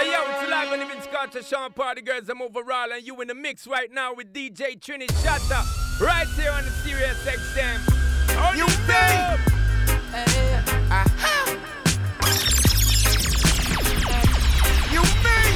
Hey yo, it's live on the Vince Carter Sean Party Girls. I'm overall, and you in the mix right now with DJ Trini Shatta. Right here on the Sirius XM. On You the think? Uh-huh. dub. You mean?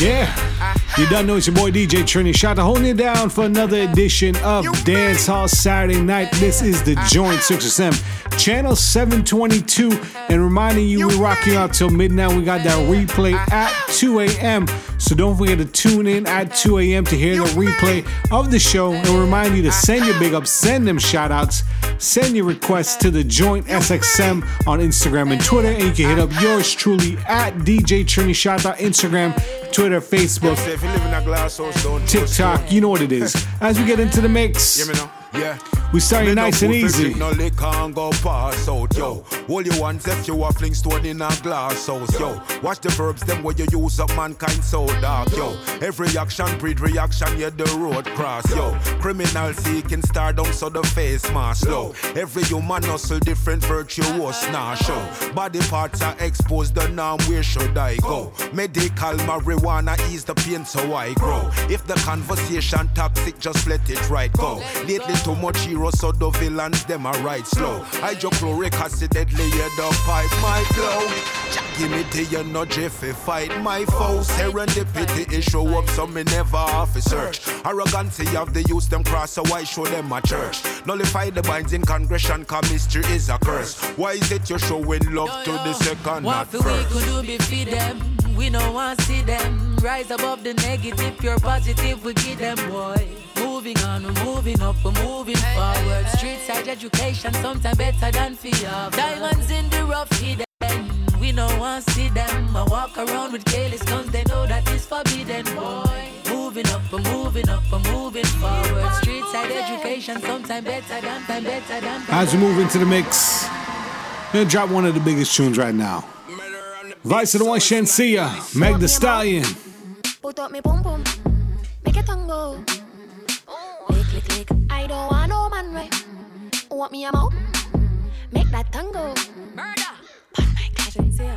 Yeah. Uh-huh. You done know it's your boy DJ Trini Shatta holding it down for another edition of Dance Hall Saturday Night. This is the Joint SXM, channel 722. And reminding you, we rock you out till midnight. We got that replay at 2 a.m. So don't forget to tune in at 2 a.m. to hear the replay of the show. And remind you to send your big ups, send them shout outs, send your requests to the Joint SXM on Instagram and Twitter. And you can hit up yours truly at DJ Trini Shatta on Instagram, Twitter, Facebook. If you live in a glass house, don't TikTok, you know what it is. As we get into the mix, now? Yeah. we starting nice and easy. No liquor and go pass out, yo. All you want if you a fling stone in a glass house, yo. Watch the verbs, them where you use up mankind so dark, yo. Every action breed reaction, yeah, the road cross, yo. Criminal seeking stardom, so the face mask, low. Every human hustle, different virtuous, nah, show. Body parts are exposed, the norm, where should I go? Medical marijuana ease the pain, so I grow. If the conversation toxic, just let it right go. Lately, too much hero, so the villains, them are right slow. Hydrochloric acid, deadly, yeah, the pipe, my flow. Give me the energy fi fight my foes. Serendipity is show up, so me never off a search. Arrogancy of the youth, them cross, so I show them a church. Nullify the binds in congression, cause mystery is a curse. Why is it you're showing love to the second, What not for we first? could do be feed them. We no want see them rise above the negative, pure positive. We give them boy. Moving on, we're moving up, we're moving forward. Street side education, sometimes better than fear. Diamonds in the rough hidden. We no want see them. I walk around with careless guns, they know that it's forbidden, boy. Moving up, we're moving up, we're moving forward. Street side education, sometimes better than, time better than. As we move into the mix, gonna drop one of the biggest tunes right now. Vice of the One Shenseea, Meg the Stallion. Put up me pum pum, make it tango. Click click click. I don't want no man way. Want me I'm out. Make that tango. Murder. Put my cashins here.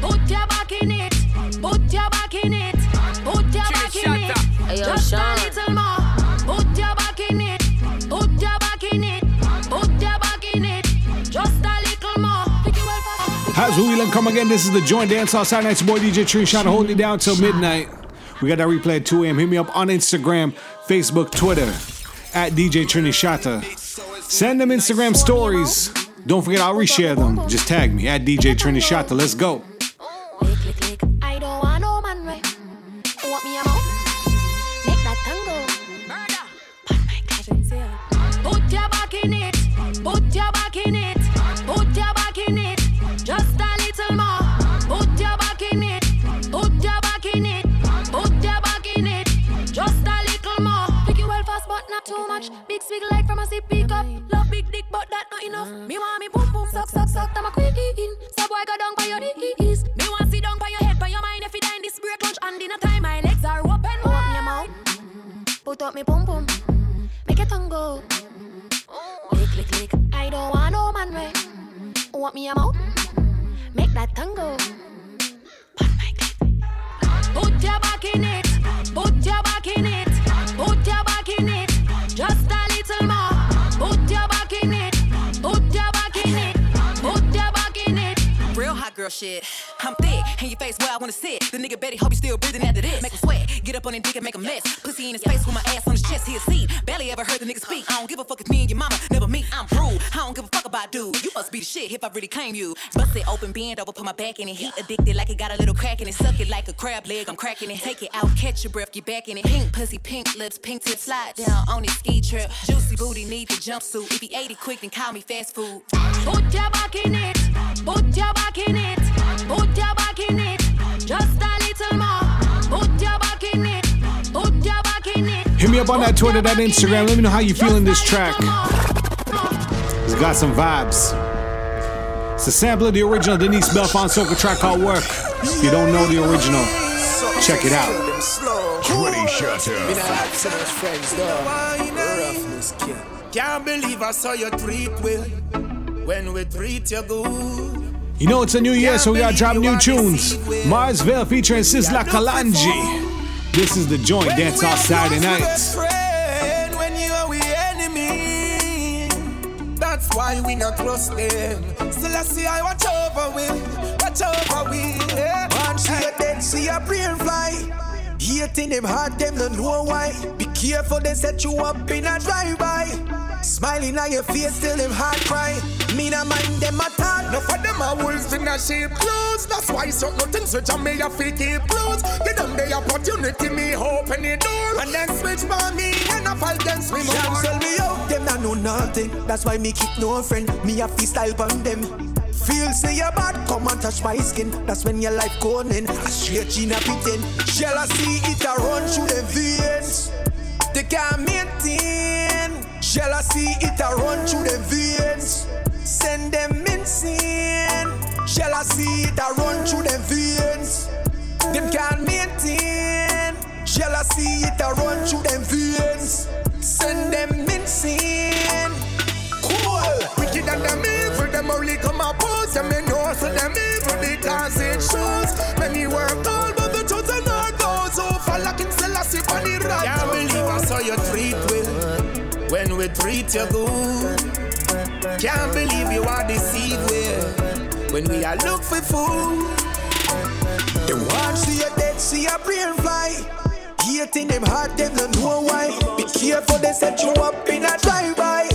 Put your back in it. Put your back in it. Put your back in it. Hey, yo, Just a Sean. little more. Put your back in it. Put your back in it. Put your back in it. Just a little more. Pick it well. How's we and come again? This is the Joint Dance Hall Saturday Night's boy DJ Tree Shot holding it down till midnight. We got that replay at 2 a.m. Hit me up on Instagram, Facebook, Twitter at DJ Trini Shatta. Send them Instagram stories. Don't forget, I'll reshare them. Just tag me at DJ Trini Shatta. Let's go. Not. Big swig like from a sip pick up. Love big dick, but that not enough. Me want me boom boom suck suck suck. I'm a quick in. So boy go down by your knees. Me want sit down by your head, by your mind. If you in this break lunch and dinner time, my legs are open wide. I'm out. Put up me pum pum. Make it tango. Click click click. I don't want no man way. Want me I'm out. Make that tango. Put girl shit. I'm thick, in your face where I wanna sit. The nigga Betty hope you still breathing after this. Make him sweat, get up on his dick and make a mess. Pussy in his face with my ass on his chest, he'll see. Barely ever heard the nigga speak. I don't give a fuck if me and your mama. I'm rude, I don't give a fuck about dude. You must be the shit if I really claim you. Bust it open, bend over, put my back in it. Heat addicted like it got a little crack in it. Suck it like a crab leg, I'm cracking it. Take it out, catch your breath, get back in it. Pink pussy, pink lips, pink tip, slide down on his ski trip. Juicy booty, need the jumpsuit. If he ate it quick, then call me fast food. Put your back in it. Put your back in it. Put your back in it. Just a little more. Put your back in it. Put your back in it. Hit me up on that Twitter, that Instagram. Let me know how you feeling this track. It's got some vibes. It's a sample of the original Denise Belfon soca track called Work. If you don't know the original, check it out. Twenty shutter. Me not like so much friends though. Roughness kill. Can't believe I saw you treat well. When we treat you good, You know it's a new year, so we gotta drop new tunes. Marsville featuring Sizzla Kalonji. This is the joint dance off Saturday night. That's why we not trust them. So let's see I watch over we, watch over we. Yeah. Man, see a dead, see a brain fly. Hating them hard, them don't know why. Be careful, they set you up in a drive-by. Smiling on your face till them heart cry. Me not mind them at all. No for them are wolves in a sheep clothes. That's why so nothing switch on me a fake keep close. Give them the opportunity, me open the door. And then switch by me and I fall against me more. Can't me them know nothing. That's why me keep no friend. Me a freestyle on them. Feel say you're bad, come and touch my skin. That's when your life going in. A straight Gina beating. Jealousy, it a run through the veins. They can't maintain. Jealousy, it a run through the veins. Send them insane. Jealousy, it a run through the veins. Them can't maintain. Jealousy, it a run through them veins. Send them insane. Cool. Wicked and them evil, them only come oppose. Them me know so them evil because it shows. Many work hard, but the chosen are those who fall like in Selassie on the right. Can't believe I saw you treat well when we treat you good. Can't believe you are deceived with when we are look for food. The one see a dead, see a brain fly. Hating them heart, them don't know why. Be careful, they set you up in a drive-by.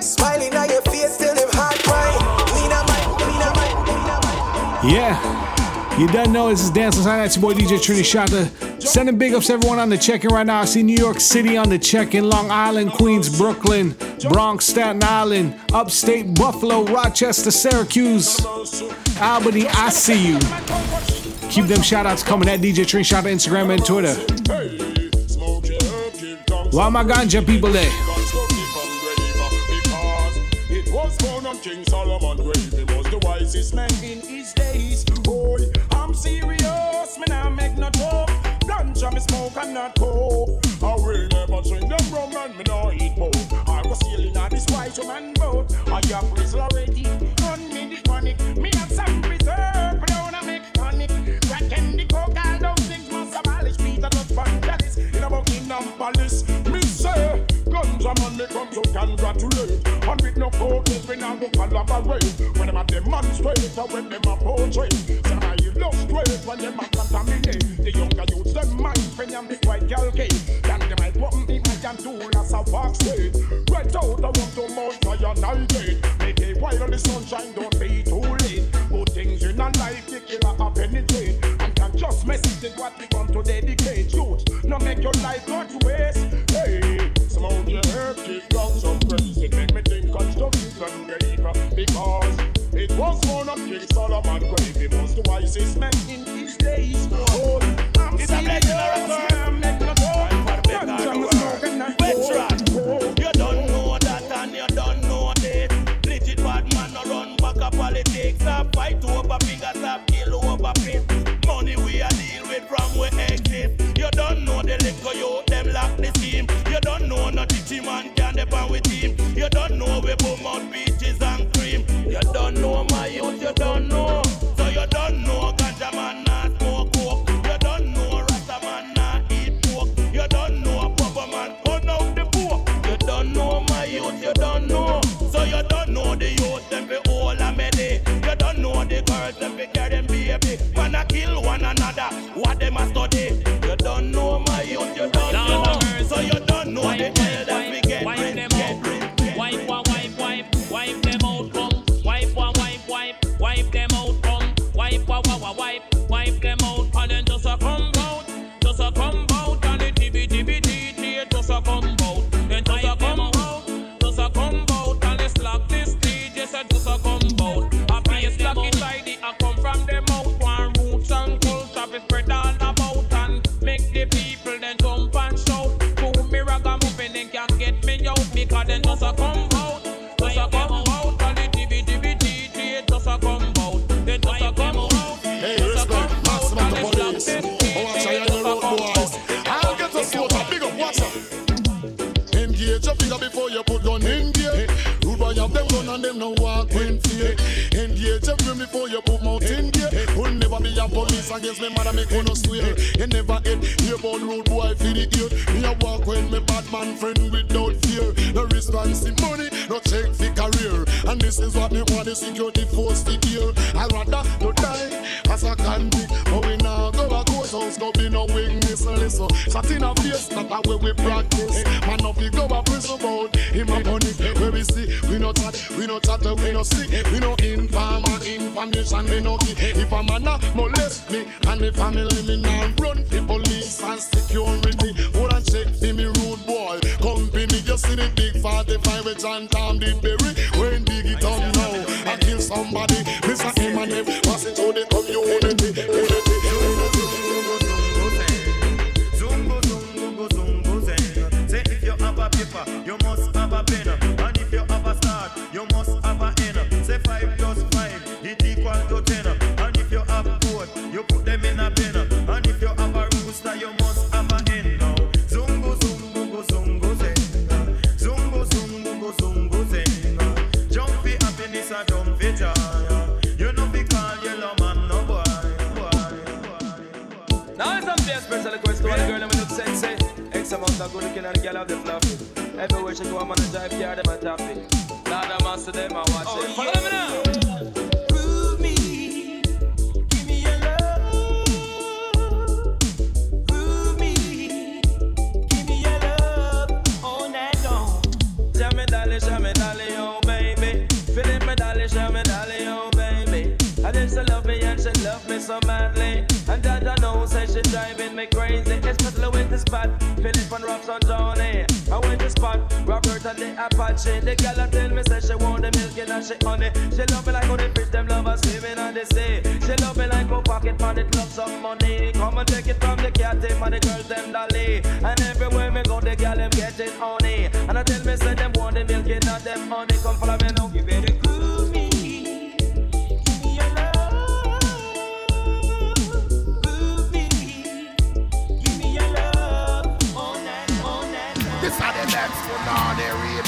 Smiling on your face till them heart cry. Clean up, clean up. Yeah. You done know this is Dance Sign. That's your boy DJ Trini Shata. Sending big ups to everyone on the check-in right now. I see New York City on the check-in, Long Island, Queens, Brooklyn, Bronx, Staten Island, Upstate, Buffalo, Rochester, Syracuse, Albany. I see you. Keep them shout outs coming at DJ Trini Shata Instagram and Twitter. Why my ganja people there? King Solomon grave. He was the wisest man in his days. Boy, I'm serious. Me nah make no joke. Ganja me smoke and not coke. I will never drink them rum and me nah eat pork. I was sailing on this white man boat. I got prison already. On me the chronic. Me and the coke. All those things must abolish. Peter. In. Me say. Come to congratulate And with no When them a demonstrate when them a portray I when them a contaminate The younger youths them mind when calculate Then want me I can do as a walk straight Right out I want to mount fire night Make it while on the sunshine don't be too late. Good things in a life the killer a penetrate And can just message it what we want to dedicate. Youth, no make your life go to waste. Hey, smoke your herb, kick down some praise It make me think constructive and greater Because it was born of King Solomon. Grave He was the wisest man in his days. Oh, I'm It's a blessing or a curse. Don't know my youth, you don't know. So you don't know girls them be carry them baby. Wanna kill one another, what them a study. You don't know my youth, you don't know. So you don't know the elders we get rich, get rich. Wipe, wa- wipe, wipe, wipe them out, come. Wipe, wa- wipe, wipe, wipe them out, come. Wipe, wa- wa- wipe, wipe them out, and then just a come out, just a come out, and the tibby tibby titty, just a come out, then just a come out, just a come out, just a come against me, man, I make no swear. You never hit, hear about rude boy for the ear. Me a walk with me bad man friend without fear. No response in money, no check for career. And this is what me want the security force to hear. I rather to die as a convict, but we now go back house, go be no listen. Shot in a face, not a way we practice. Man, up we go a prison about him a money. Where we see, we no chat, we no chat, we no see, we no inform and information, we no key. If a man a molest me and the family, me now run the police and security. Hold and check for me rude boy. Company, you see the big 45 with John Tom did bury. When dig it up now, I kill somebody. Mr. Eminem, pass it to the community. A pen. Now it's very special request to all the girl that look sexy. X amount of good looking and girl have the fluff. Everywhere she go, I'm on the drive car, them a tap it. Lord, I'm them, I watch oh, it. Follow me now. Spot, feeling fun rocks on Johnny. I went to spot Robert and the Apache. The girl tell me say she want the milk and she honey. She love me like how the fish them love her swimming on the sea. She love me like how pocket it love some money. Come and take it from the cat team and the girls them dolly. And everywhere me go the girl them getting honey. And I tell me say them want the milk and them honey. Come follow me now, give it a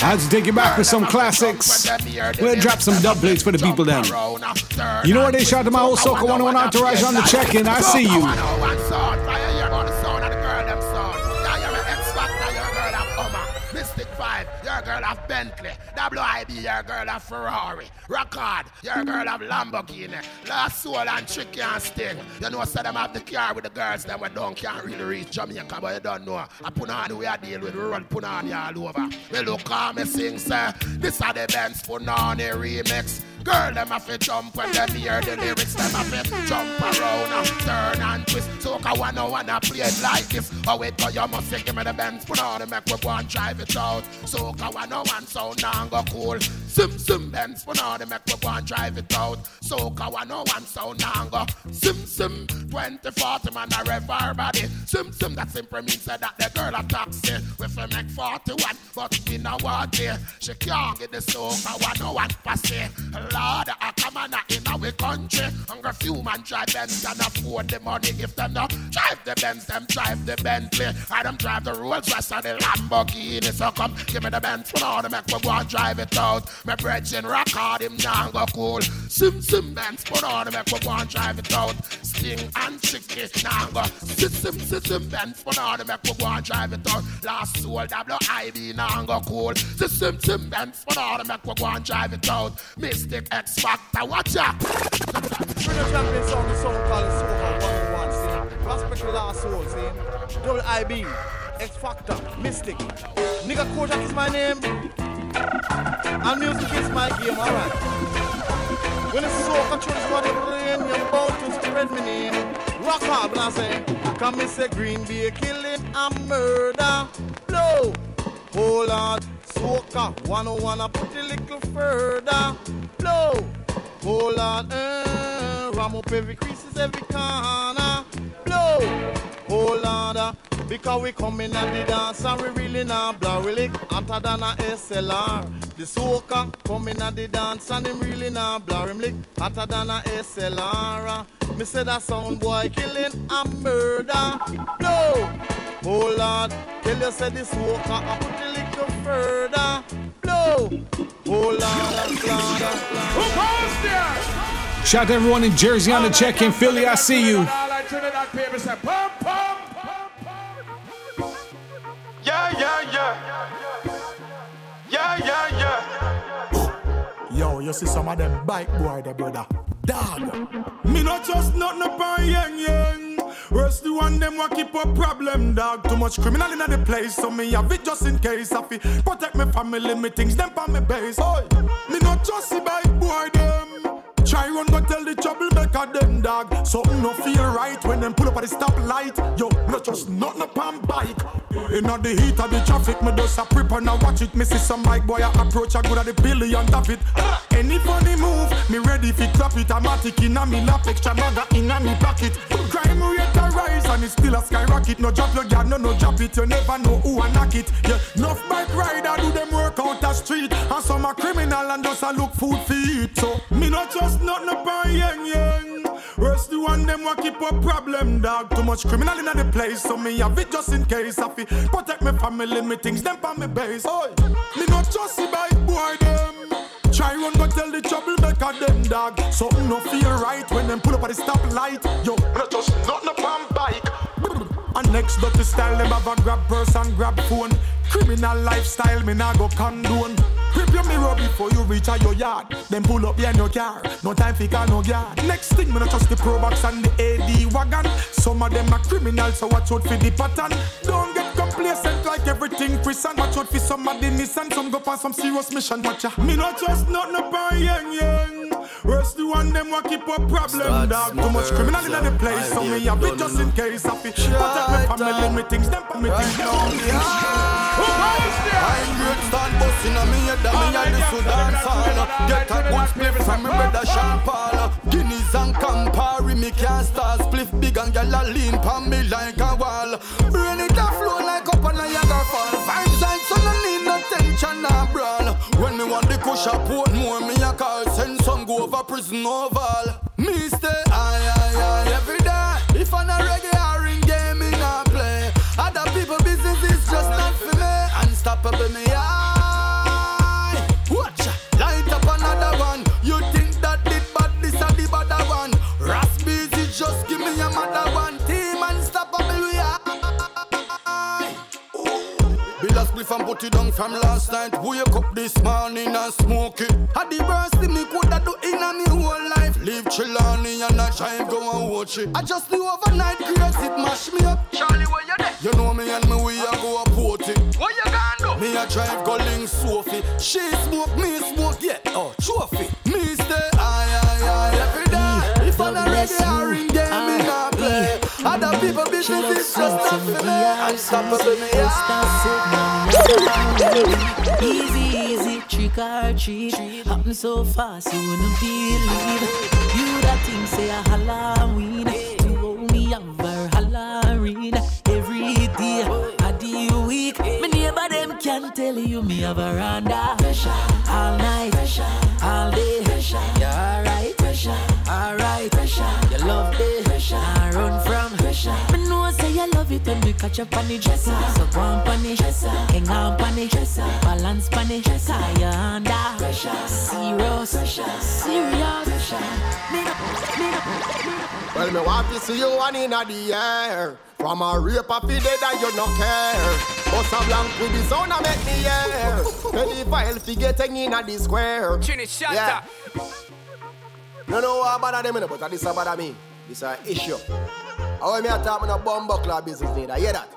I had to take you back with some classics. We'll drop some dub plates for the people then. You know what they shot to my whole Soca 101 entourage on the check-in. I see you. your girl of Bentley. Your girl of Ferrari. Record, your girl of Lamborghini. Last Soul and Tricky and Sting. You know, so them have the car with the girls them we don't can't really reach Jamaica, but you don't know. I put on we are deal with, we run put on all over. We look calm, me sing, sir. This are the Benz Punani remix. Girl, them have to jump when them hear the lyrics. Them have to jump around and turn and twist. So I wanna wanna oh play it like this. Oh wait, cause you must give me the Benz put on the make we go and drive it out. So I wanna one sound now go cool. Sim sim Benz put on the make we go and drive it out. So I wanna one sound now go sim sim. 20, 40 man a rev our body. Sim sim that simply means that the girl a taxi. We fi make 41, but we know what it. She can't get the soak. I wanna one passe. Lord, I come on in our country. Hunger few man drive Benz can afford the money. If them not drive the Benz, them drive the Bentley. I them drive the Rolls Royce and the Lamborghini. So come, give me the Benz for now to make me go and drive it out. My brethren rock hard, him now go cool. Sim sim Benz now to make go and drive it out. Sting and chicky now go. Sim sim sim sim for now to make go and drive it out. Last soul WIB now go cool. Sim sim sim Benz now to make go and drive it out. Mystic X Factor, watch out. We're the champion song, the song called Soca 101, see? Respect with our soul, see? Double IB, X Factor, Mystic. Nigga Kojak is my name. And music is my game, alright. When the tunes for the brain, you're about to spread me name. Rock hard, when I say, come and say Green Bay killing and murder. Blow. Hold on. Soca 101, I put a little further. Blow. Hold on, uh, ram up every creases, every corner. Blow. Hold on, uh, because we coming at the dance and we really not blow. We lick hotter than a SLR. The soca coming at the dance and him really not blow. Him lick hotter than a SLR. Me say that sound boy killing and murder. Blow. Hold on, tell you say this soca I put a little further. Blow. Hold on, and Who goes there? Shout out to everyone in Jersey on the check in. Philly, I see you. Yeah, yeah, yeah. Yeah, yeah. Yo, you see some of them bike boy, the brother. Dog. Me not just nothing upon yang yang. The one them wa keep a problem, dog. Too much criminal in the place, so me have it just in case. I fi protect me family, me things them on me base. Oi, me not just see bike boy them. Run go tell the troublemaker them dog. Something no feel right when them pull up at the stoplight. Yo, not just nothing upon bike. Inna the heat of the traffic, me just a prep and I watch it. Me see some bike boy a approach, I good at the billion of it. Any funny move, me ready fi clap it. I'm a Automatic inna me lap, extra maga inna me pocket. Crime rate a rise and it still a skyrocket. No drop your guard, no no drop it. You never know who a knock it. Yeah, enough bike rider do them work out the street, and some a criminal and just a look food for eat. So me not just nothing upon yang yang. Rest the one them wa keep a problem, dog. Too much criminal in the place, so me have it just in case. I fi protect my family, me things them on me base. Oi, me not just see bike boy them. Try run go tell the troublemaker them dog. Something no feel right when them pull up at the stoplight. Yo, not just nothing upon bike. And next dirty style, them have a grab purse and grab phone. Criminal lifestyle, me nah go condone. Grip your mirror before you reach out your yard. Then pull up behind your car. No time for call no guard. Next thing, me not trust the Pro Box and the AD wagon. Some of them are criminals, so watch out for the pattern. Don't get complacent like everything prison. Watch out for some the Nissan. Some go on some serious mission. Watch ya. Me not trust nothing upon yang yang. Rest the one them wa keep up problem, dog. Too much criminal in the place, so me have it just in case. I fi protect my family, me things, them me things. I'm great stand busting on me head, me and the Sudan song. Get a good spliff from me brother Sean Paul. Guinness and Campari, me can't start spliff big and gyal a lean pon me like a wall. Brain go it down from last night. We wake up this morning and smoke it. Had the worst thing me coulda do in a me whole life. Leave Chilani and a giant go and watch it. I just knew overnight grace it mash me up. Charlie, where you there? You know me and me we a go a port it. What you gonna do? Me a drive go link Sophie. She smoke, me smoke, yeah. Oh, trophy. Me stay high, high, high every day. If I'm a reggae or in people business is just not for me. Unstoppable me. Easy, easy, trick or treat. Happen so fast, you wouldn't believe. You that thing say a Halloween. To hold me over Halloween. Every day, of the week. My neighbor them can tell you me a veranda. All night, all day. You're alright? Alright. You love it. I run from. Me know say you love it when we catch up on the dresser. So go on on it, hang on on it, balance on it. Tie you under serious, serious. Me no, me no. Well, me want to see you one in the air. From a rape of the dead and you no care. Bust a blank with the sound and make me air. Tell the vile figure getting in at the square. Chinny shut Yeah. up. No know what about them, innit, but this is about me. This is an issue. How me a talk, me no bumbo club business. I hear that.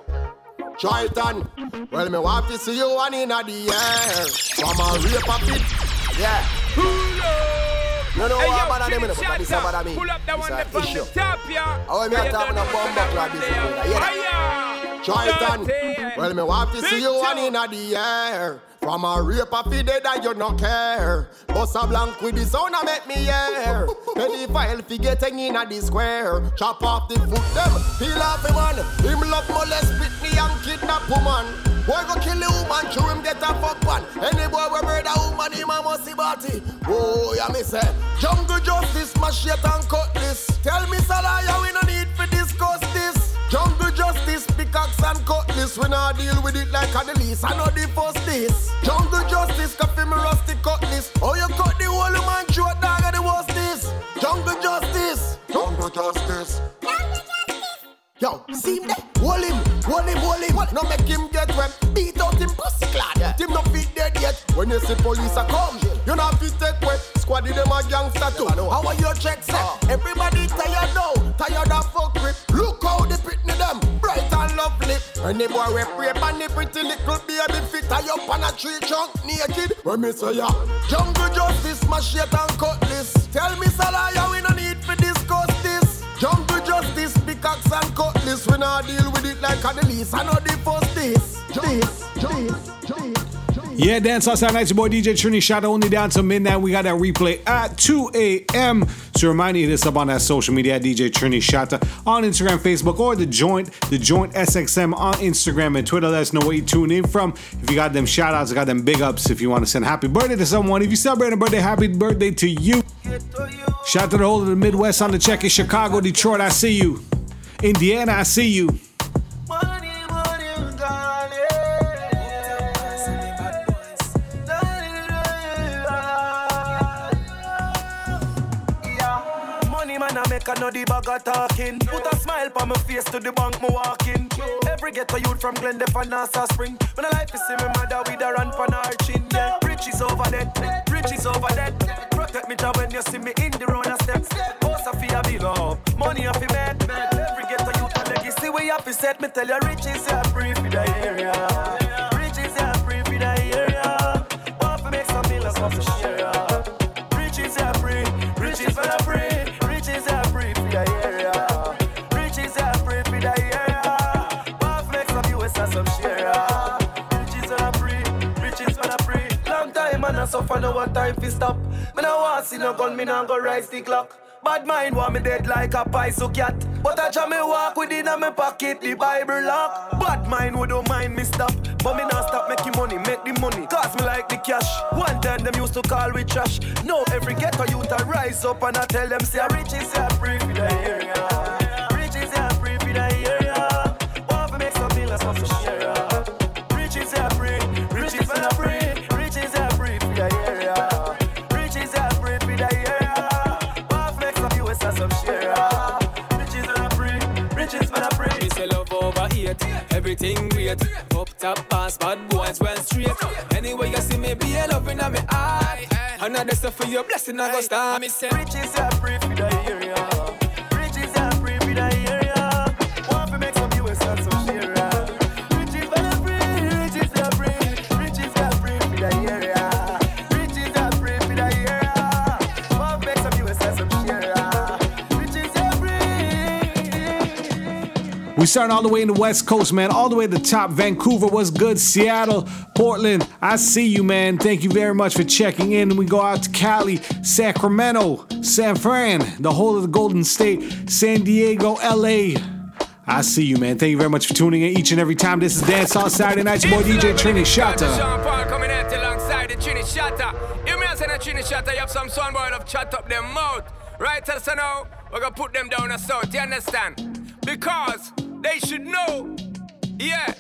Try it on. Well, me want to see you one in the air. From a rape of it. Yeah. No no, Hey, what yo, about them, but this is up. me. Pull up that one is there an from the top, yeah. How me And a you talk, me no know bumbo that club one business. I hear that. Try it on. Dirty. Well, me want to see you one in the air. From a rape of the dead and you no care. Bust a blank with the sound and make me air. The file fi getting in a the square. Chop off the foot them, peel off the man. Him love molest Britney and kidnap woman. Boy go kill the woman, show him get a fuck one. Any boy we murder woman, him a must see body. Oh, yeah me say, jungle justice, machete and cutlass. Tell me Salaya, we no need pickaxe and cutlass. We not deal with it like a least. I know the first this. Jungle justice, coffee me rusty cutlass. Oh, you cut the whole man throat, dog, and the worst this. Jungle justice. Jungle justice. Yo, see him there? Hold him, hold him, hold him. No make him get wet. Beat out him pussy clad. Yeah. Him not fit dead yet. When you see police a come, you not fit take wet. Squaddy them a gangster too. How are your checks set? Uh. Everybody tired now. Tired of fuck with. Look how they pitney them. Bright and lovely. Any boy we pray and the pretty little baby fit tie up on a tree trunk naked. When me say ya, jungle justice, machete and cutlass. Tell me Salaya we no need for discuss this. Jungle justice, pickaxe and cutlass. We not deal with it like a the least. I know the first this, this, this, this. Yeah, Dance House Night your boy DJ Trini Shatta only down to midnight. We got that replay at 2 a.m. So remind you this up on that social media at DJ Trini Shatta on Instagram, Facebook, or the joint, the joint SXM on Instagram and Twitter. Let us know where you tune in from. If you got them shout outs, got them big ups. If you want to send happy birthday to someone, if you celebrate a birthday, happy birthday to you. Shout out to the whole of the Midwest on the check in Chicago, Detroit, I see you. Indiana, I see you. I know the bag of talking. Put a smile on my face to the bank, me walking. Every ghetto youth from Glendale and Nassau Spring. When I like to see my mother with a run on her chin. Yeah, riches over there, riches over there. Protect me job when you see me in the road steps. House a fee a up, money a fee bed. Every ghetto youth a legacy we have to set. Me tell you riches are free for the area. Riches are free for the area. Want to make some millions off suffer, no one time fi stop. Me no want see no gun, me no go rise the clock. Bad mind want me dead like a paiso cat. But I jam me walk within a me pocket, the Bible lock. Bad mind would don't mind me stop. But me not stop making money, make the money. Cause me like the cash. One time them used to call me trash. Now every ghetto youth I rise up and I tell them, say, rich is free for the. Everything great. Up top pass, bad boys well straight. Anyway, you see me be a loving on me eye. Another stuff for your blessing, I go start. Riches are free for the area. We starting all the way in the West Coast, man, all the way to the top. Vancouver was good. Seattle, Portland, I see you, man. Thank you very much for checking in. We go out to Cali, Sacramento, San Fran, the whole of the Golden State, San Diego, LA. I see you, man. Thank you very much for tuning in each and every time. This is Dance Hall Saturday Night. Your boy DJ Trini Shatta. Sean Paul coming at alongside the Trini Shatta. You may say the Trini Shatta, you have some soundboard of chat up their mouth. Right, so now, we're gonna put them down a south, you understand? Because they should know. Yeah,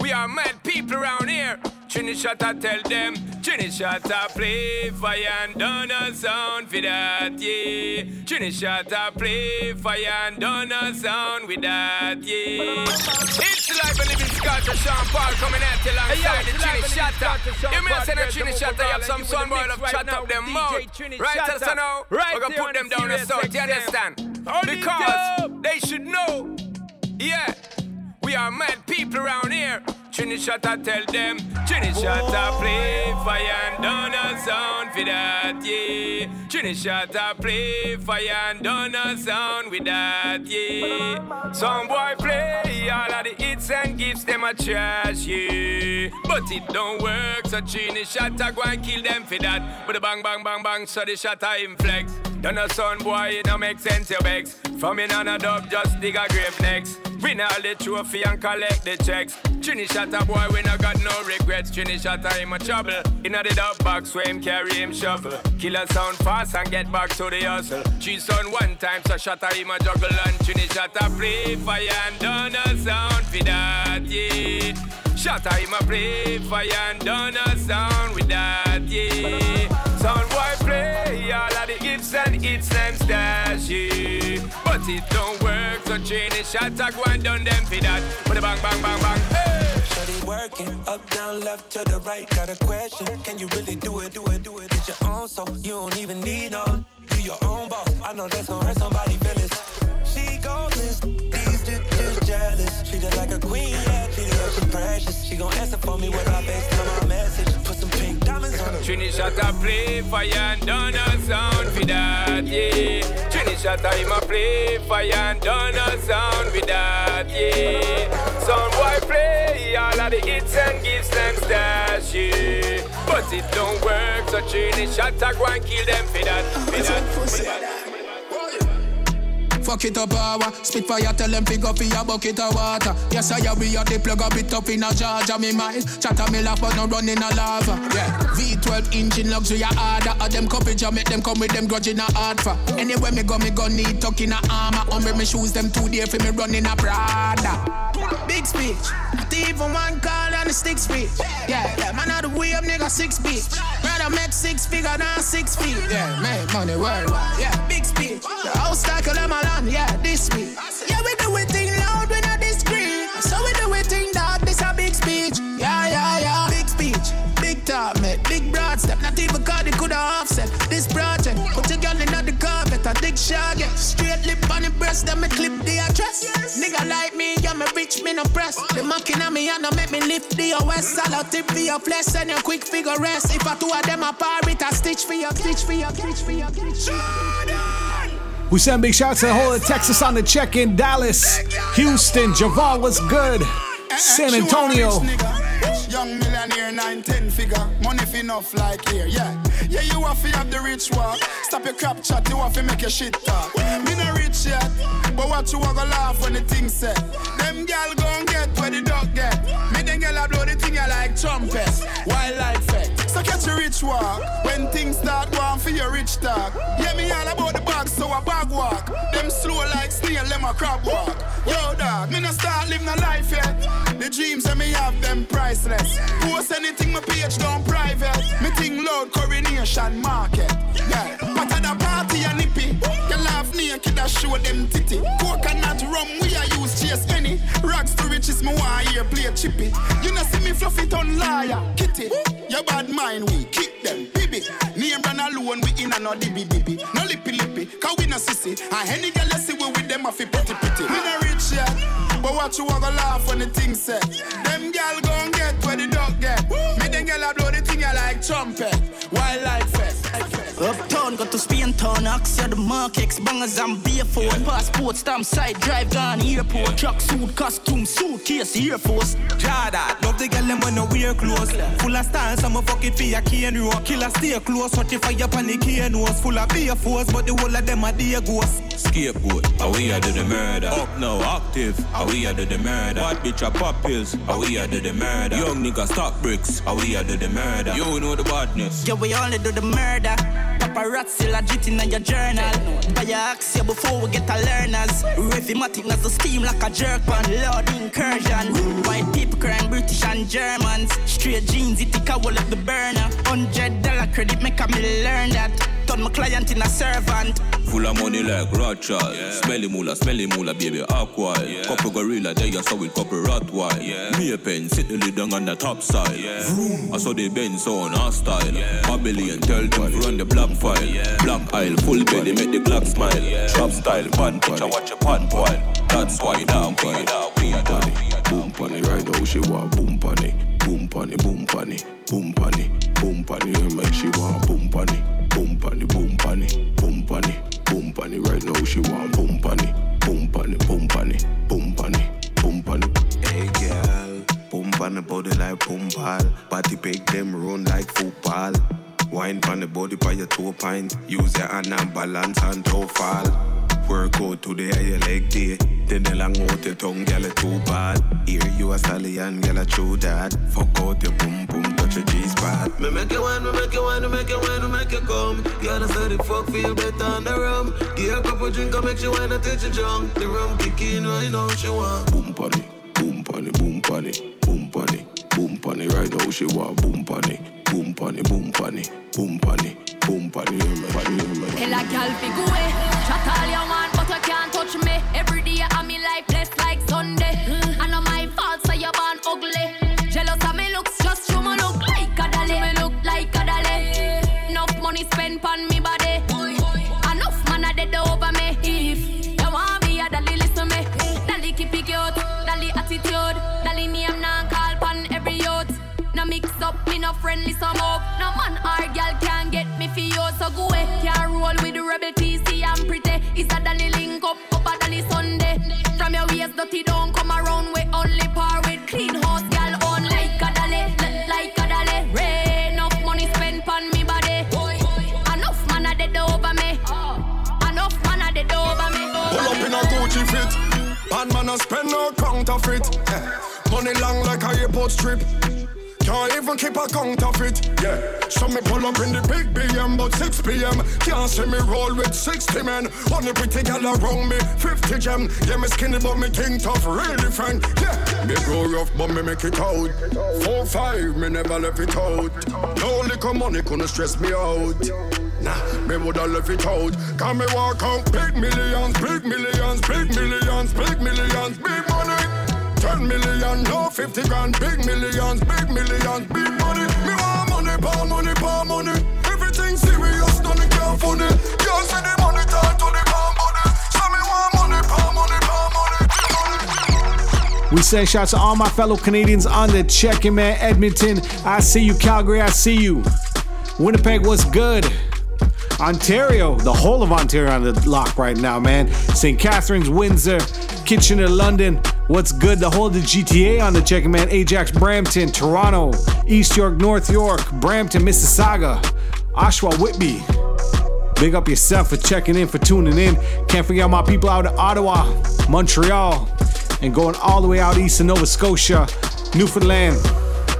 we are mad people around here. Trini Shatta tell them, Trini Shatta play fire and done a sound for that, yeah. Trini Shatta play fire and done a sound with that, yeah. It's live and living Scott Sean Paul coming at you alongside the Trini Shatta. You may say the Trini Shatta, you have some son boy of chat up them mouth. Right, so now, we're gonna put them down the south, you understand? Because they should know yeah, we are mad people around here. Trini Shatta tell them, Trini Shatta play fire and done a sound for that, yeah. Trini Shatta play fire and done a sound with that, yeah. Some boy play all of the hits and gives them a trash, yeah. But it don't work, so Trini Shatta go and kill them for that. But the bang, bang, bang, bang, so the Shatta him flex. Done a son boy, it don't make sense, your begs. From in on a dub, just dig a grave next. Win all the trophy and collect the checks. Trini Shatta boy, we no got no regrets. Trini Shatta in my trouble. In the dub box where him carry him shuffle. Killer sound fast and get back to the hustle. Three son one time, so Shatta him a juggle and Trini Shatta play fire and done a sound for that, yeah. Shatta him a play fire and done a sound with that, yeah. Sound boy play all of the ifs and its and stash it. But it don't work, so train it shot, I go and done them for that. A bang, bang, bang, bang, hey. Shorty working up, down, left to the right. Got a question? Can you really do it, do it, do it? It's your own, so you don't even need none. Do your own boss. I know that's gonna hurt somebody feelings. She goes, these just jealous. She just like a queen, yeah. She just she precious. She gon' answer for me her face to my message. Put some pink diamonds on her. Trini shot a play fire and done a sound for that, yeah. Trini shot a him a play fire and done a sound for that, yeah. Sound boy play all of the hits and gives them stash, yeah. But it don't work, so Trini shot a go and kill them for that, for that, for that. Fuck it up power. Spit fire, tell them pick up your bucket of water. Yes, I we are the plug up it up in a Georgia, me mind. Chatter me laugh, but no running a lava. Yeah. V12 engine luxury harder. Of them coverage, make them come with them grudge in a hard for. Anywhere me go, me go need tuck in a armor. Umbre me shoes them two day for me running a Prada. Big speech. Not even one call on the stick speech. Yeah, that man out the way up, nigga, six feet. Rather make six figure than six feet. Yeah, make money worldwide. Yeah, big speech. The house of them alone. Yeah, this week. Yeah, we do it thing loud, we not discreet. So we do it thing that this a big speech. Yeah, yeah, yeah. Big speech. Big talk. Big broad step. Not even it could have offset this project. Put your girl in the carpet, a dick shaggy. Straight lip on the breast, then me clip the address. Yes. Nigga like me, yeah, me rich, me no press. The mocking on me, and no make me lift the OS. I'll tip for your flesh, and your quick figure rest. If I two of them apart, it a stitch for your, stitch for your, stitch for your, stitch for your. We send big shouts to the whole of Texas on the check in. Dallas, Houston, Javon, what's good? San Antonio. Young millionaire, nine, ten figure. Money fi enough like here, yeah. Yeah, you have to have the rich walk. Stop your crap chat, you have to make your shit talk. Me no rich yet, but what you to laugh when the thing set. Them gal gon' get where the dog get. Me then gal blow the thing you like trumpet. Wild like fact. So catch a rich walk. When things start going for your rich talk. Yeah, me all about the bag, so I bag walk. Them slow like snail, them a crab walk. Yo, dog, me no start living a life yet. The dreams that me have, them priceless. Post anything my page down private. Me think loud coronation market. Yeah, but at the party naked, I show them titty. Coconut rum, we a use chase any. Rags to riches, me want hear play chippy. You know see me fluffy on liar, kitty. Your bad mind, we kick them, baby. Name brand alone, we in a no dibby dibby. No lippy lippy, cause we no sissy. And any girl you see we with them, I feel pretty pretty. We no rich yet, but what you want to laugh when the thing set. Them gal gon' get where the dog get. Me then gal a blow the thing you like trumpet. Wildlife fest. Uptown, got to Spain town, Axia the markets, bangers and barefoot. Passport, stamp side, drive gone, airport. Truck suit, costume, suitcase, Air Force. Jada, love the girl them when no wear clothes. Full of style, some fuck it for your cane row. Killer stay close, hot if fire pan the cane nose. Full of beer force, but the whole of them are dear ghosts. Scapegoat, how we are do the murder. Up now, active, how we are do the murder. Bad bitch a pop pills, how we are do the murder. Young nigga stock bricks, how we are do the murder. You know the badness. Yeah, we only do the murder. Paparazzi legit in your journal. Buy your axia before we get a learners. Refimatic as the steam like a jerk pan. Lord incursion. White people crying British and Germans. Straight jeans, it take a wall of the burner. Hundred dollar credit make a me learn that. Turn my client in a servant. Full of money like Rothschild. Yeah. Smelly moolah, smelly moolah, baby, aqua. Yeah. Couple gorilla, there you saw with couple Rottweil. Yeah. Me a pen, sit the lid down on the top side. Yeah. I saw the Benz on our style. Yeah. Babylon, tell them to run the black file. Yeah. Black aisle, full belly, make the Glock smile. Yeah. Trap style, pan picture, watch your pan boil. That's why now, we now, we are done. Boom panny, right now she want boom panny. Boom panny, boom panny, boom panny, boom panny. Make she want boom panny, boom panny, boom panny, boom panny, boom panny. Right now she want boom panny, boom panny, boom panny, boom panny, boom panny. Hey girl, boom panny body like boom ball. Body big them run like football. Wine pan the body by your toe pint. Use your hand and balance and toe fall. Work out today, your leg day. Then the long out your tongue, girl, it too bad. Hear you a stallion, girl, a true that. Fuck out your boom boom, touch your G spot. Me make you wine, me make you wine, me make you wine, me make you come. Girl, I said the fuck feel better on the rum. Give her a couple drink, I make you wine and take you drunk. The rum kick in, I know what she want. Boom panny, boom panny, boom panny, boom panny, boom panny. Right now she want boom panny, boom panny, boom panny, boom panny, boom pon it, pon it. Tell a gal fi go away. Touch me. Every day of me life blessed like Sunday. Dirty don't come around with only par with clean house, girl on like a dolly, like a dolly. Rain, enough money spent on me body. Enough man a dead over me. Enough man a dead over me. Pull up in a Gucci fit. Bad man a spend no counterfeit. Eh. Money long like a airport strip. Can't even keep a count of it, Yeah. So me pull up in the big BM, but 6 p.m. Can't see me roll with 60 men. Only pretty gal around me, 50 gem. Yeah, me skinny, but me king tough, really friend. Yeah. Me grow rough, but me make it out. Four, five, me never left it out. No liquor money couldn't stress me out. Nah, me woulda left it out. Can me walk out big millions, big millions, big millions, big millions, big money. 10 million, no 50 grand, big millions, big millions, big money. Me want money, money, money. Everything serious, none of funny. Can't see the money, to the money. So me want money, money, money. We say shout to all my fellow Canadians on the check-in, man. Edmonton, I see you. Calgary, I see you. Winnipeg, what's good? Ontario, the whole of Ontario on the lock right now, man. St. Catharines, Windsor, Kitchener, London. What's good? The whole of the GTA on the check-in, man. Ajax, Brampton, Toronto, East York, North York, Brampton, Mississauga, Oshawa, Whitby. Big up yourself for checking in, for tuning in. Can't forget my people out of Ottawa, Montreal, and going all the way out east to Nova Scotia, Newfoundland,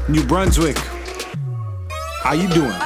New Brunswick. How you doing?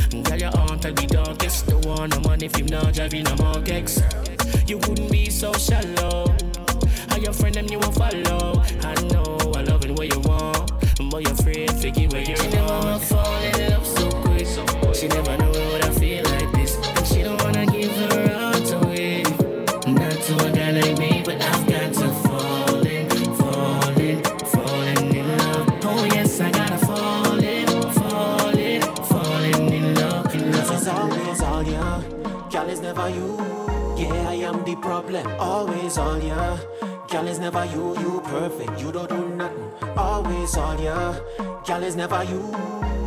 Girl, your aunt like the darkest. The one a man if him not driving a Mark X. You wouldn't be so shallow. How your friend them you won't follow. I know I love it where you want, but you're afraid to give where you're problem, always all ya. Girl is never you, you perfect, you don't do nothing. Always all ya, girl is never you.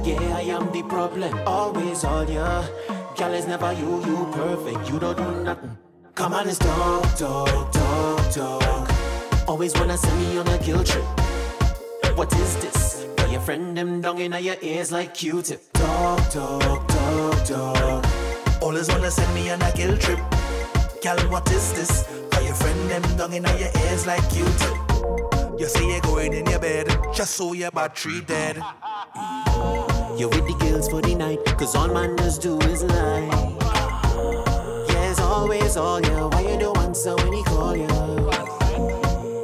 Yeah, I am the problem, always all ya. Girl is never you, you perfect, you don't do nothing. Come on, let's talk, talk, talk, talk. Always wanna send me on a guilt trip. What is this? Got your friend them down in your ears like Q-tip. Talk, talk, talk, talk. Always wanna send me on a guilt trip. Girl, what is this? Got your friend them down in your ears like you tip. You say you're going in your bed, just so your battery dead. You're with the girls for the night, cause all man does do is lie. Yeah, it's always all yeah. Why you don't answer when he call you?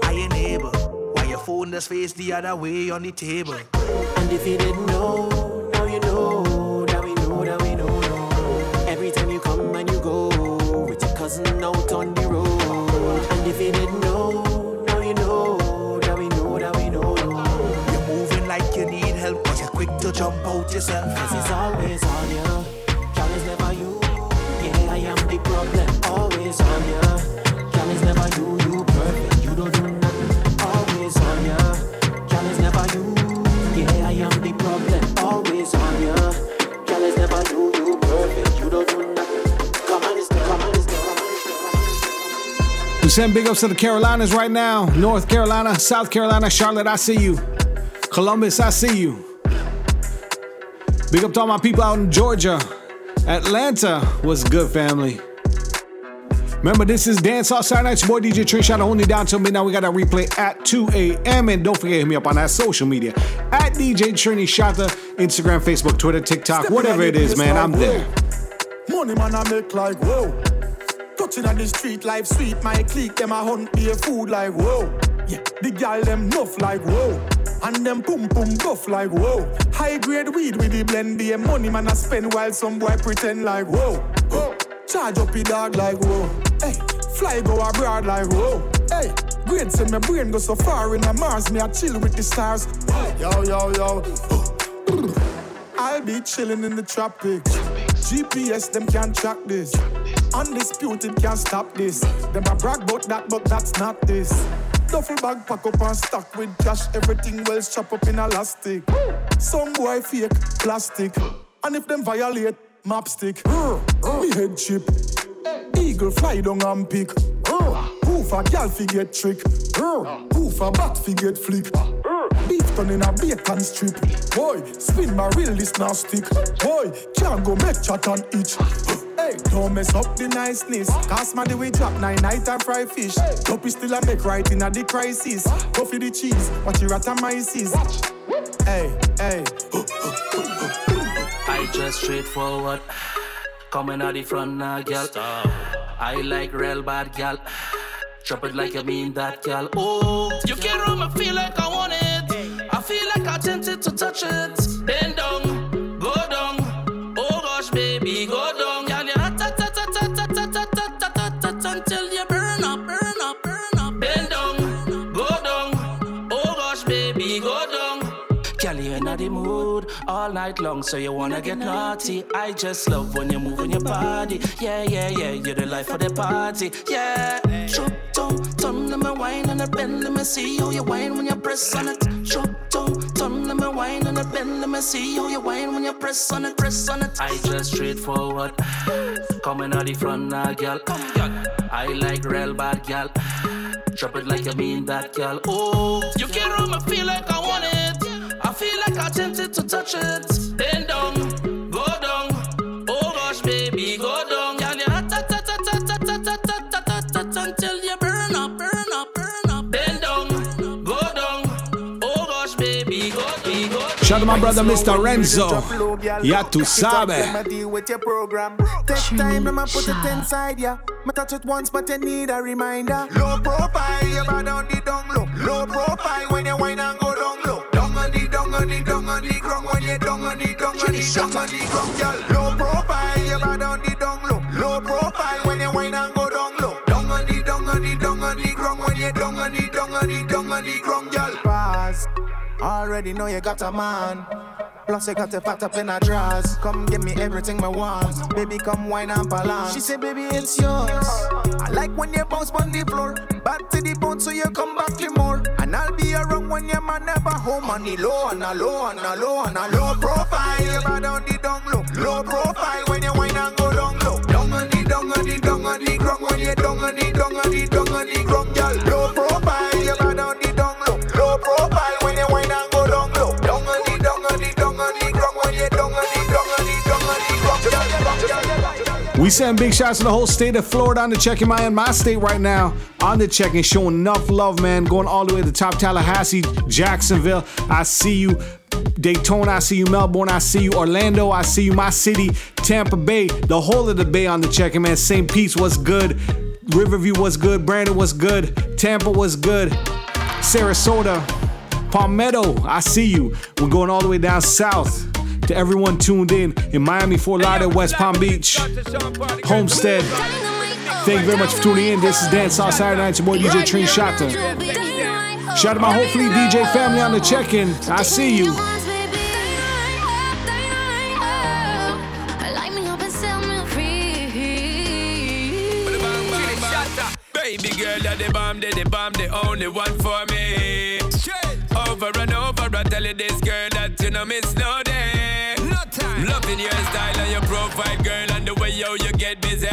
I ain't neighbor. Why your phone just face the other way on the table? And if you didn't know, out on the road. And if you didn't know, now you know, now we know, now we know, know. You're moving like you need help, but you're quick to jump out yourself. Cause it's always on you, send big ups to the Carolinas right now. North Carolina, South Carolina, Charlotte, I see you. Columbus, I see you. Big up to all my people out in Georgia. Atlanta was good, family. Remember, this is Dance Hall Saturday Night. Your boy DJ Trini Shatta only down till midnight. Now we got a replay at 2 a.m. And don't forget, hit me up on that social media at DJ Trini Shatta, Instagram, Facebook, Twitter, TikTok, whatever it is, man. I'm there. Money man I make like whoa. Touching on the street life sweet, my clique them a hunt a food like whoa. Yeah, the gal them nuff like whoa. And them pum pum buff like whoa. High grade weed with the blend, the money man I spend while some boy pretend like whoa. whoa. Charge up the dog like whoa. Hey, fly go abroad like whoa. Hey, grade send my brain go so far in the Mars, me I chill with the stars. Yo yo yo. I'll be chilling in the tropics. GPS, them can't track this. Undisputed can't stop this. Them a brag about that, but that's not this. Duffel bag pack up and stock with cash. Everything well chop up in elastic. Some boy fake plastic. And if them violate, map stick. Me head chip. Eagle fly down and pick. Poof a gal fi get trick. Poof a bat fi get flick. Done in a bacon strip. Boy, spin my real this now stick. Boy, can't go make chat and itch. Hey, don't mess up the niceness. Cause the way drop nine night and fry fish. Dopey still a make right in a the crisis. Go for the cheese, watch your atomizes. Hey, hey. I just straightforward. Coming out the front now, girl. I like real bad gal. Drop it like you mean that, gal. Oh, you can't run me feel like I want it. Feel like I tempted to touch it. Bend down, go down. Oh gosh, baby, go down, gal. You hot, hot, hot, hot, hot, hot, hot, hot, hot, hot, hot, until you burn up, burn up, burn up. Bend down, go down. Oh gosh, baby, go down. Girl, you in the mood all night long, so you wanna get naughty. I just love when you're moving your body. Yeah, yeah, yeah, you're the life of the party. Yeah. Shut down, turn let me wine and I bend, let me see how you wine when you press on it. Shut turn let me wine and I bend, let me see how you wine when you press on it, press on it. I just straightforward, coming out the front now, girl. I like real bad gal. Drop it like you mean that, girl. Oh, you can't run me feel like I want it. I feel like I tempted to touch it. Bend down, Shout out to my brother Mr. Renzo. Ya tu sabe. Take time, I'ma put it inside ya. Me touch it once, but you need a reminder. Low profile, you bad on the down low. Low profile when you whine and go down low. Down on the, down on the, down on the ground when you down on the, down on the, down on the ground, girl. Low profile, you bad on the down low. Low profile when you whine and go down low. Down on the, down on the, down on the ground when you down on the, down on the, down on the ground, girl. Pause. Already know you got a man. Plus you got the fat up in her drawers. Come give me everything me want. Baby, come wine and balance. She said, baby, it's yours. I like when you bounce on the floor. Back to the bone so you come back to more. And I'll be around when your man never home on the low and a low and a low and a low profile. You bad on the down low. Low profile when you wine and go down low. Down on the, down on the, down on the ground. When you down on the, down on the, down on the ground, girl. Low profile. We send big shouts to the whole state of Florida on the check in my in my state right now. On the check showing enough love, man. Going all the way to top Tallahassee, Jacksonville. I see you. Daytona, I see you. Melbourne, I see you. Orlando, I see you. My city, Tampa Bay, the whole of the Bay on the check in, man. St. Pete's was good. Riverview was good. Brandon was good. Tampa was good. Sarasota, Palmetto, I see you. We're going all the way down south. To everyone tuned in in Miami, Fort Lauderdale, West Palm Beach, Homestead. Thank you very much for tuning in. This is Dance Sauce Saturday Night. Your boy DJ Trini Shatta. Shout out my fleet DJ family on the check-in. I see you. Only one for me. Over and over, I tell you this girl that you know Loving your style and your profile, girl, and the way yo you get busy.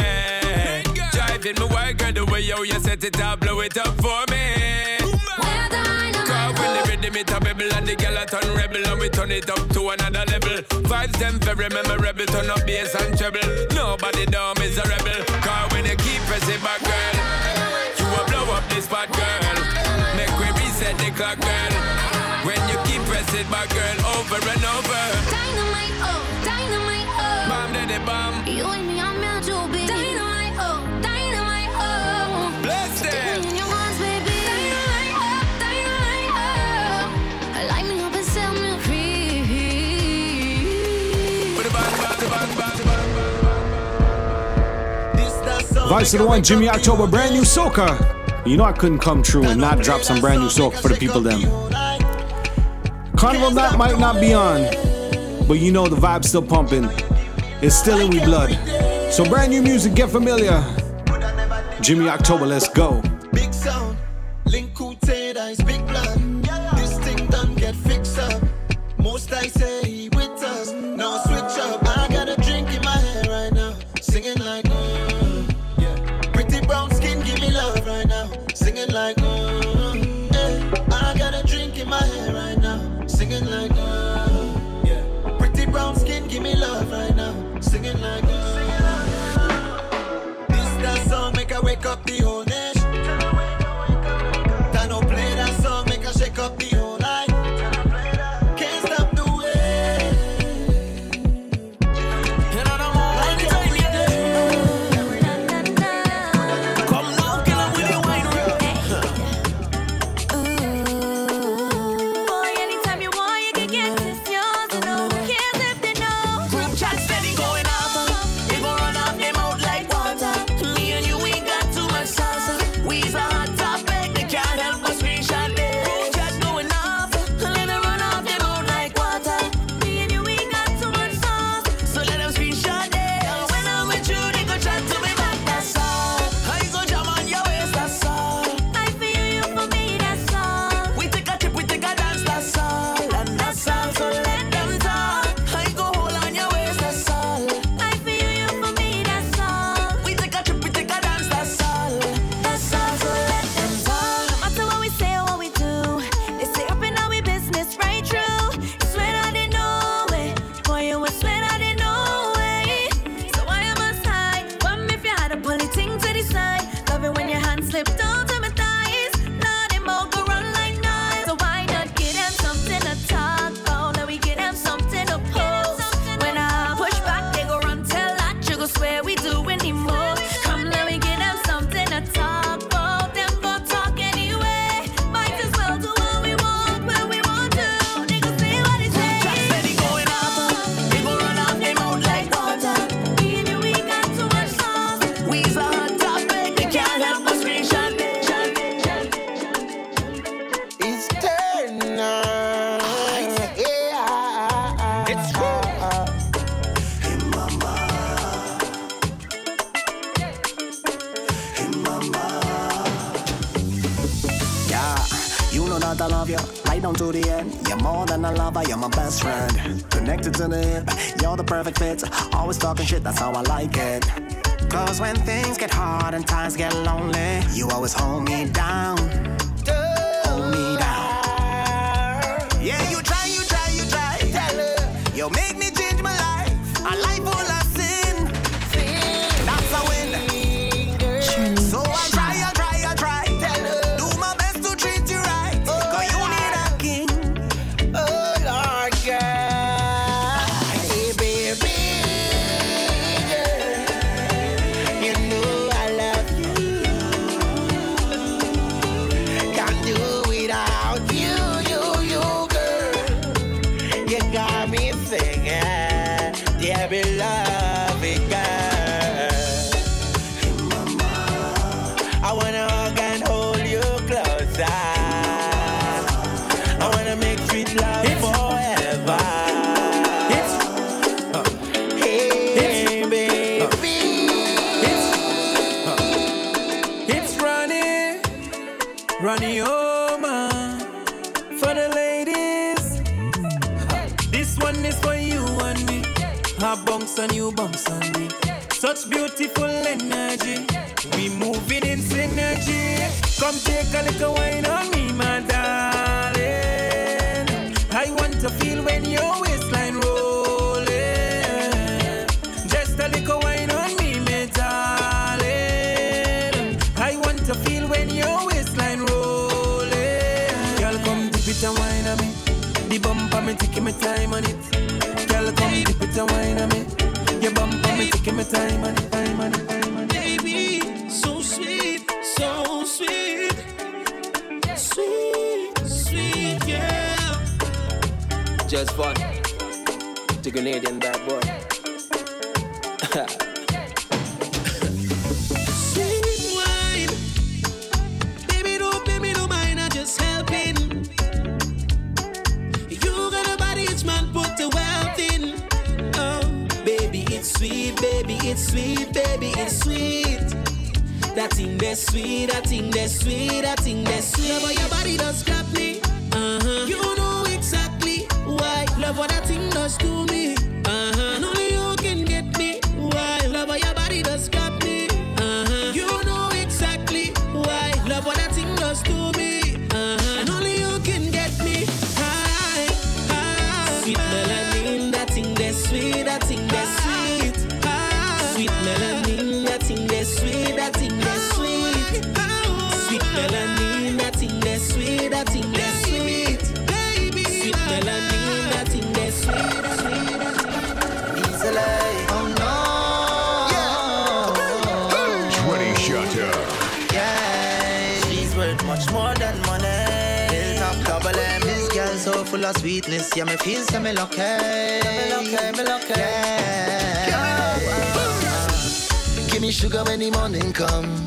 Driving me wild, girl, the way yo you set it up, blow it up for me. Cause when the rhythm it a bubble and the girl a turn rebel and we turn it up to another level. Vibes them very memorable, turn up bass and treble. Nobody down is a rebel. Cause when you keep pressing back, Vice to the one, Jimmy October, brand new soca. You know I couldn't come true and not drop some brand new soca for the people them. Carnival night might not be on, but you know the vibe's still pumping. It's still in we blood. So brand new music, get familiar. Jimmy October, let's go. Big sound, link who is big blood. This thing done get fixed up. Most I say with us. Now Always talking shit, that's how I like it. Cause when things get hard and times get lonely, you always hold me down. Hold me down. Yeah, you try, you try, you try. You make Oma for the ladies. This one is for you and me. I bounce and you bounce on me. Such beautiful energy. We moving in synergy. Come take a little wine on me, my darling. I want to feel when your me taking my time on it. Girl, come dip it and wine on me. Your bumper me taking my time on it, time on it, time on it. Baby, so sweet, so sweet. Sweet, sweet, yeah. Just fun. The Grenadian bad boy. That thing that's sweet, that thing that's sweet, that thing that's sweet. Love your body does grab me. Uh-huh. You know exactly why. Love what that thing does to me. Uh-huh. And only you can get me. Why? Love your body does grab me. Uh-huh. You know exactly why. Love what that thing does to me. Full of sweetness. Yeah, me feel so me lucky. Me lucky. Give me sugar when the morning come.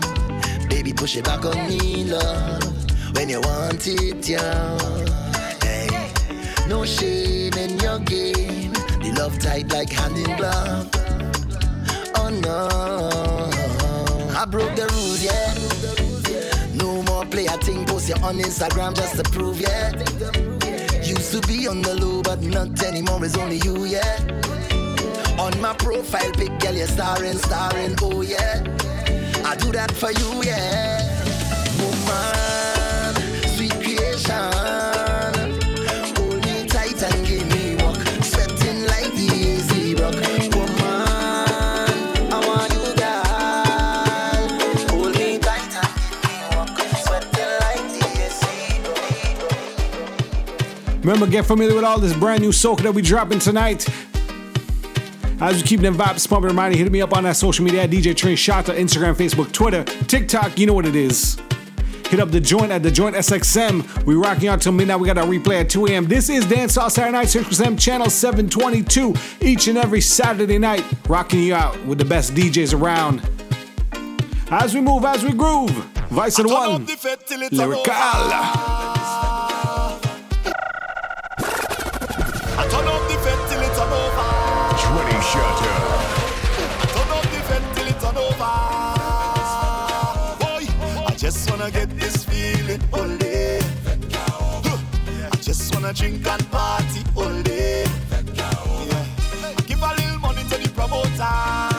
Baby, push it back on me, love. When you want it, yeah. Hey, no shame in your game. The love tight like hand in glove. Oh no, I broke the rules, yeah. No more play a thing, post you on Instagram just to prove, yeah. Used to be on the low, but not anymore. It's only you, yeah. On my profile pic, girl, you're starring, starring, oh yeah. I do that for you, yeah. Woman, sweet creation. Remember, get familiar with all this brand new soca that we dropping tonight. As we keep them vibes pumping, reminder, hit me up on that social media at DJ Trini Shatta, Instagram, Facebook, Twitter, TikTok, you know what it is. Hit up the joint at the joint SXM. We rocking out till midnight. We got our replay at 2 a.m. This is Dance Hall Saturday Night, 6% channel 722, each and every Saturday night, rocking you out with the best DJs around. As we move, as we groove, Vice and One, Lyrical. wanna get this feeling all day. I just wanna drink and party all day. Yeah. I give a little money to the promoter.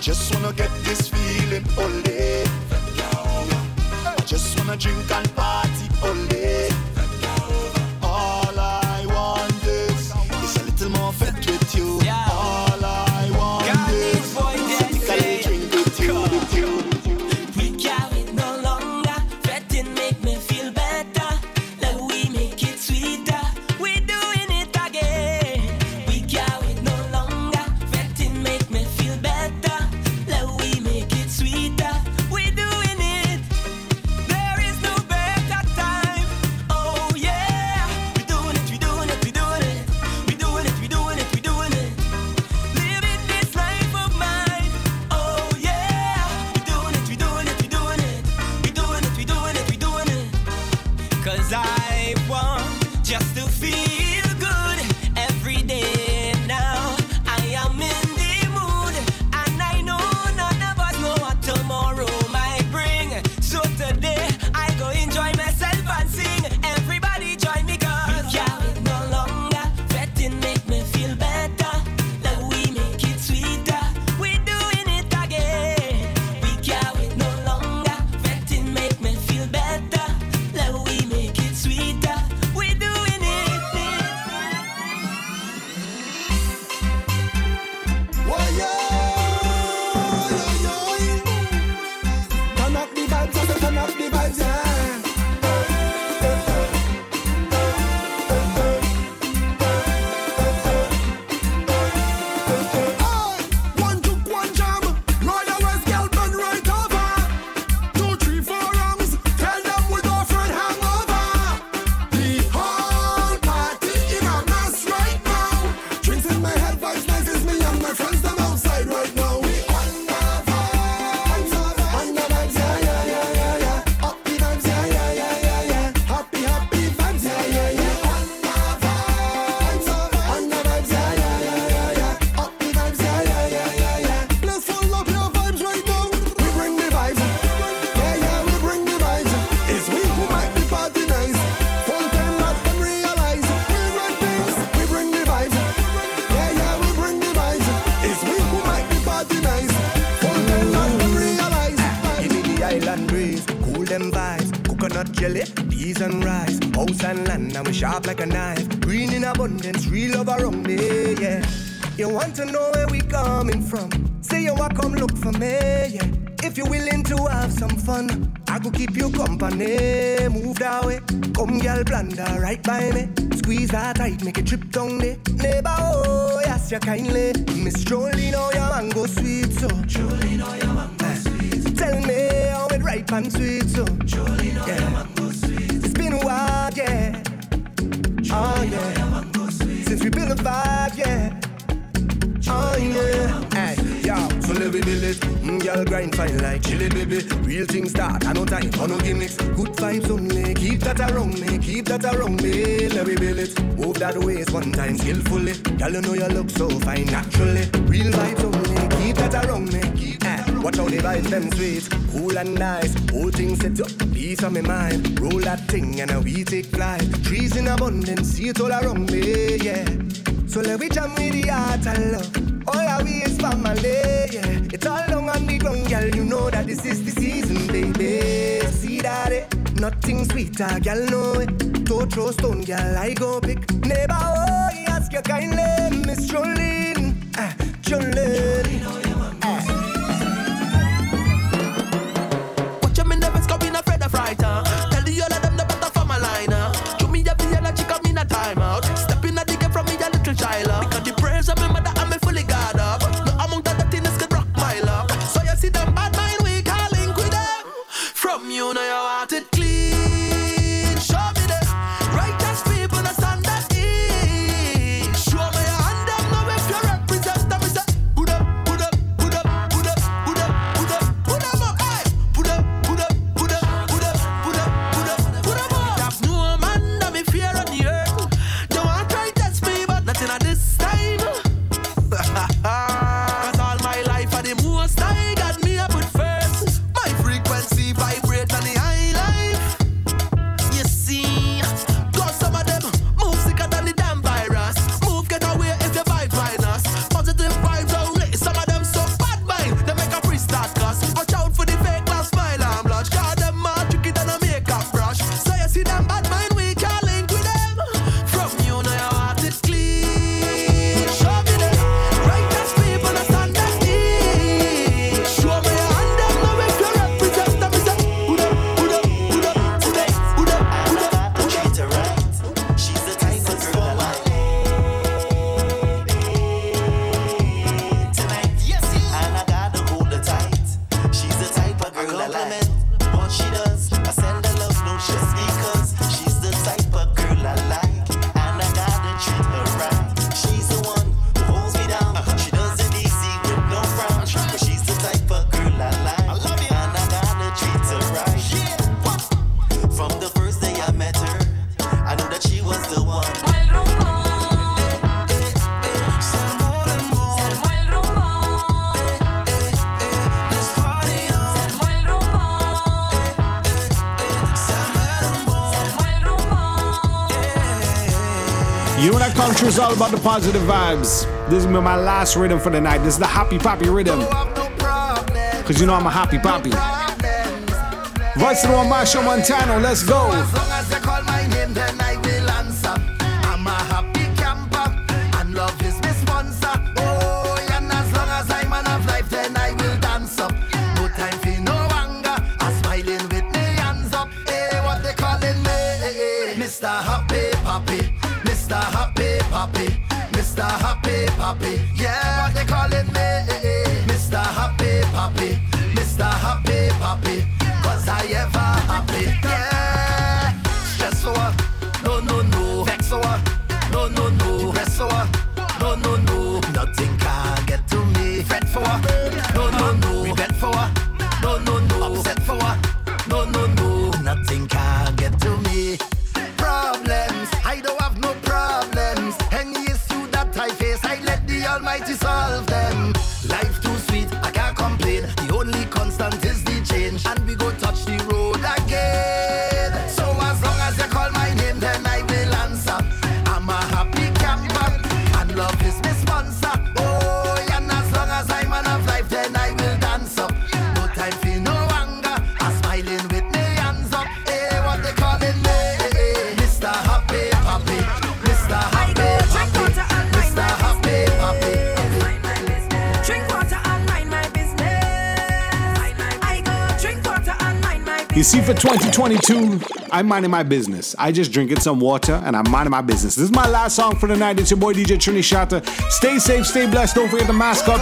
just wanna get this feeling all day. I just wanna drink and them sweet, cool and nice. Whole thing set up, peace on my mind. Roll that thing and we take flight. Trees in abundance, see it all around me, yeah. So let me jam with the art, and love. All I we is family, yeah. It's all long on the ground, girl. You know that this is the season, baby. See that it? Nothing sweeter, girl, No, it. Don't throw stone, girl, I go pick. Never oh, ask your kindly, Miss Jolene. Uh, Jolene. Jolene oh, yeah, Future is all about the positive vibes. This is my last rhythm for the night. This is the happy poppy rhythm. Cause you know I'm a happy poppy. Vice to the one Montano, let's go. and we go to see, for 2022, I'm minding my business. I just drinking some water and I'm minding my business. This is my last song for the night. It's your boy DJ Trini Shatta. Stay safe, stay blessed. Don't forget the mask up.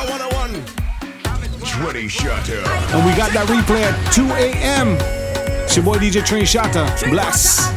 Trini Shatta. And we got that replay at 2 a.m. It's your boy DJ Trini Shatta. Bless.